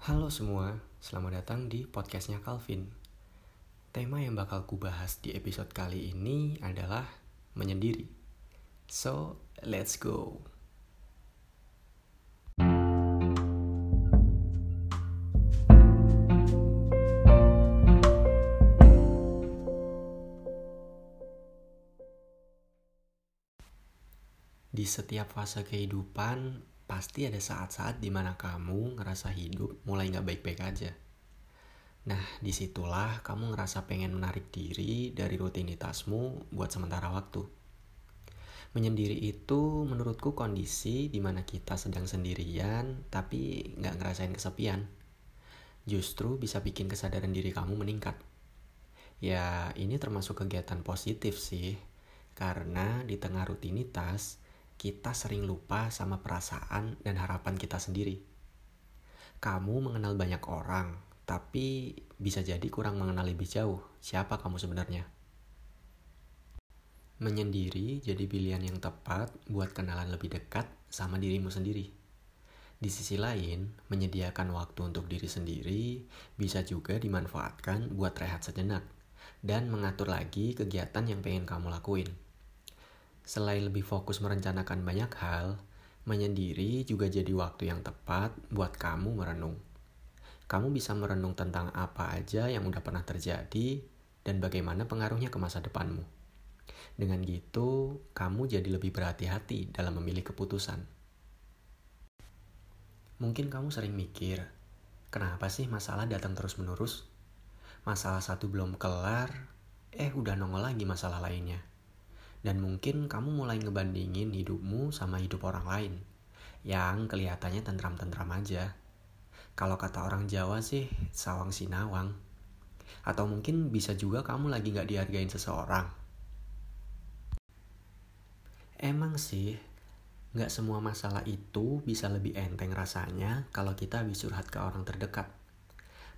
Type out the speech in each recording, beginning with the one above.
Halo semua, selamat datang di podcastnya Calvin. Tema yang bakal kubahas di episode kali ini adalah menyendiri. So, let's go. Di setiap fase kehidupan, pasti ada saat-saat di mana kamu ngerasa hidup mulai gak baik-baik aja. Nah, di situlah kamu ngerasa pengen menarik diri dari rutinitasmu buat sementara waktu. Menyendiri itu menurutku kondisi di mana kita sedang sendirian tapi gak ngerasain kesepian. Justru bisa bikin kesadaran diri kamu meningkat. Ya, ini termasuk kegiatan positif sih. Karena di tengah rutinitas, kita sering lupa sama perasaan dan harapan kita sendiri. Kamu mengenal banyak orang, tapi bisa jadi kurang mengenal lebih jauh siapa kamu sebenarnya. Menyendiri jadi pilihan yang tepat buat kenalan lebih dekat sama dirimu sendiri. Di sisi lain, menyediakan waktu untuk diri sendiri bisa juga dimanfaatkan buat rehat sejenak dan mengatur lagi kegiatan yang pengen kamu lakuin. Selain lebih fokus merencanakan banyak hal, menyendiri juga jadi waktu yang tepat buat kamu merenung. Kamu bisa merenung tentang apa aja yang udah pernah terjadi dan bagaimana pengaruhnya ke masa depanmu. Dengan gitu, kamu jadi lebih berhati-hati dalam memilih keputusan. Mungkin kamu sering mikir, kenapa sih masalah datang terus-menerus? Masalah satu belum kelar, eh udah nongol lagi masalah lainnya. Dan mungkin kamu mulai ngebandingin hidupmu sama hidup orang lain yang kelihatannya tentram-tentram aja. Kalau kata orang Jawa sih, sawang sinawang. Atau mungkin bisa juga kamu lagi gak dihargain seseorang. Emang sih, gak semua masalah itu bisa lebih enteng rasanya kalau kita habis curhat ke orang terdekat.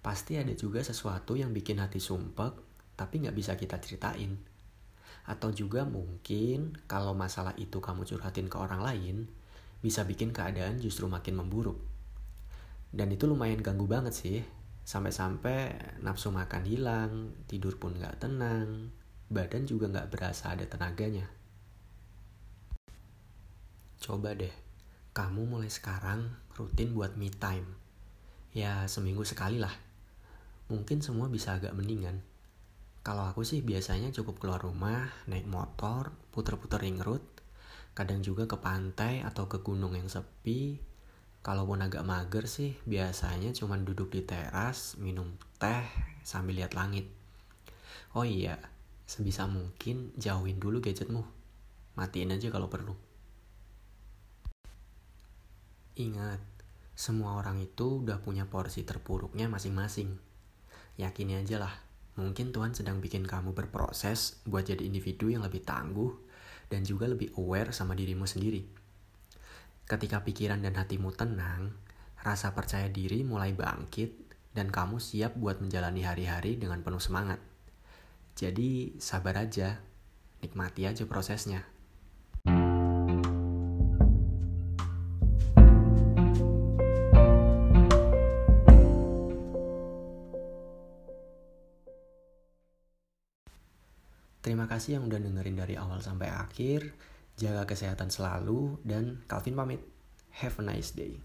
Pasti ada juga sesuatu yang bikin hati sumpek, tapi gak bisa kita ceritain. Atau juga mungkin kalau masalah itu kamu curhatin ke orang lain, bisa bikin keadaan justru makin memburuk. Dan itu lumayan ganggu banget sih. Sampai-sampai nafsu makan hilang, tidur pun gak tenang, badan juga gak berasa ada tenaganya. Coba deh, kamu mulai sekarang rutin buat me time. Ya seminggu sekali lah. Mungkin semua bisa agak mendingan. Kalau aku sih biasanya cukup keluar rumah, naik motor, puter-puter ring road, kadang juga ke pantai atau ke gunung yang sepi. Kalaupun agak mager sih, biasanya cuma duduk di teras, minum teh, sambil lihat langit. Oh iya, sebisa mungkin jauhin dulu gadgetmu. Matiin aja kalau perlu. Ingat, semua orang itu udah punya porsi terpuruknya masing-masing. Yakini aja lah, Mungkin Tuhan sedang bikin kamu berproses buat jadi individu yang lebih tangguh dan juga lebih aware sama dirimu sendiri. Ketika pikiran dan hatimu tenang, rasa percaya diri mulai bangkit dan kamu siap buat menjalani hari-hari dengan penuh semangat. Jadi sabar aja, nikmati aja prosesnya. Terima kasih yang udah dengerin dari awal sampai akhir. Jaga kesehatan selalu dan Calvin pamit. Have a nice day.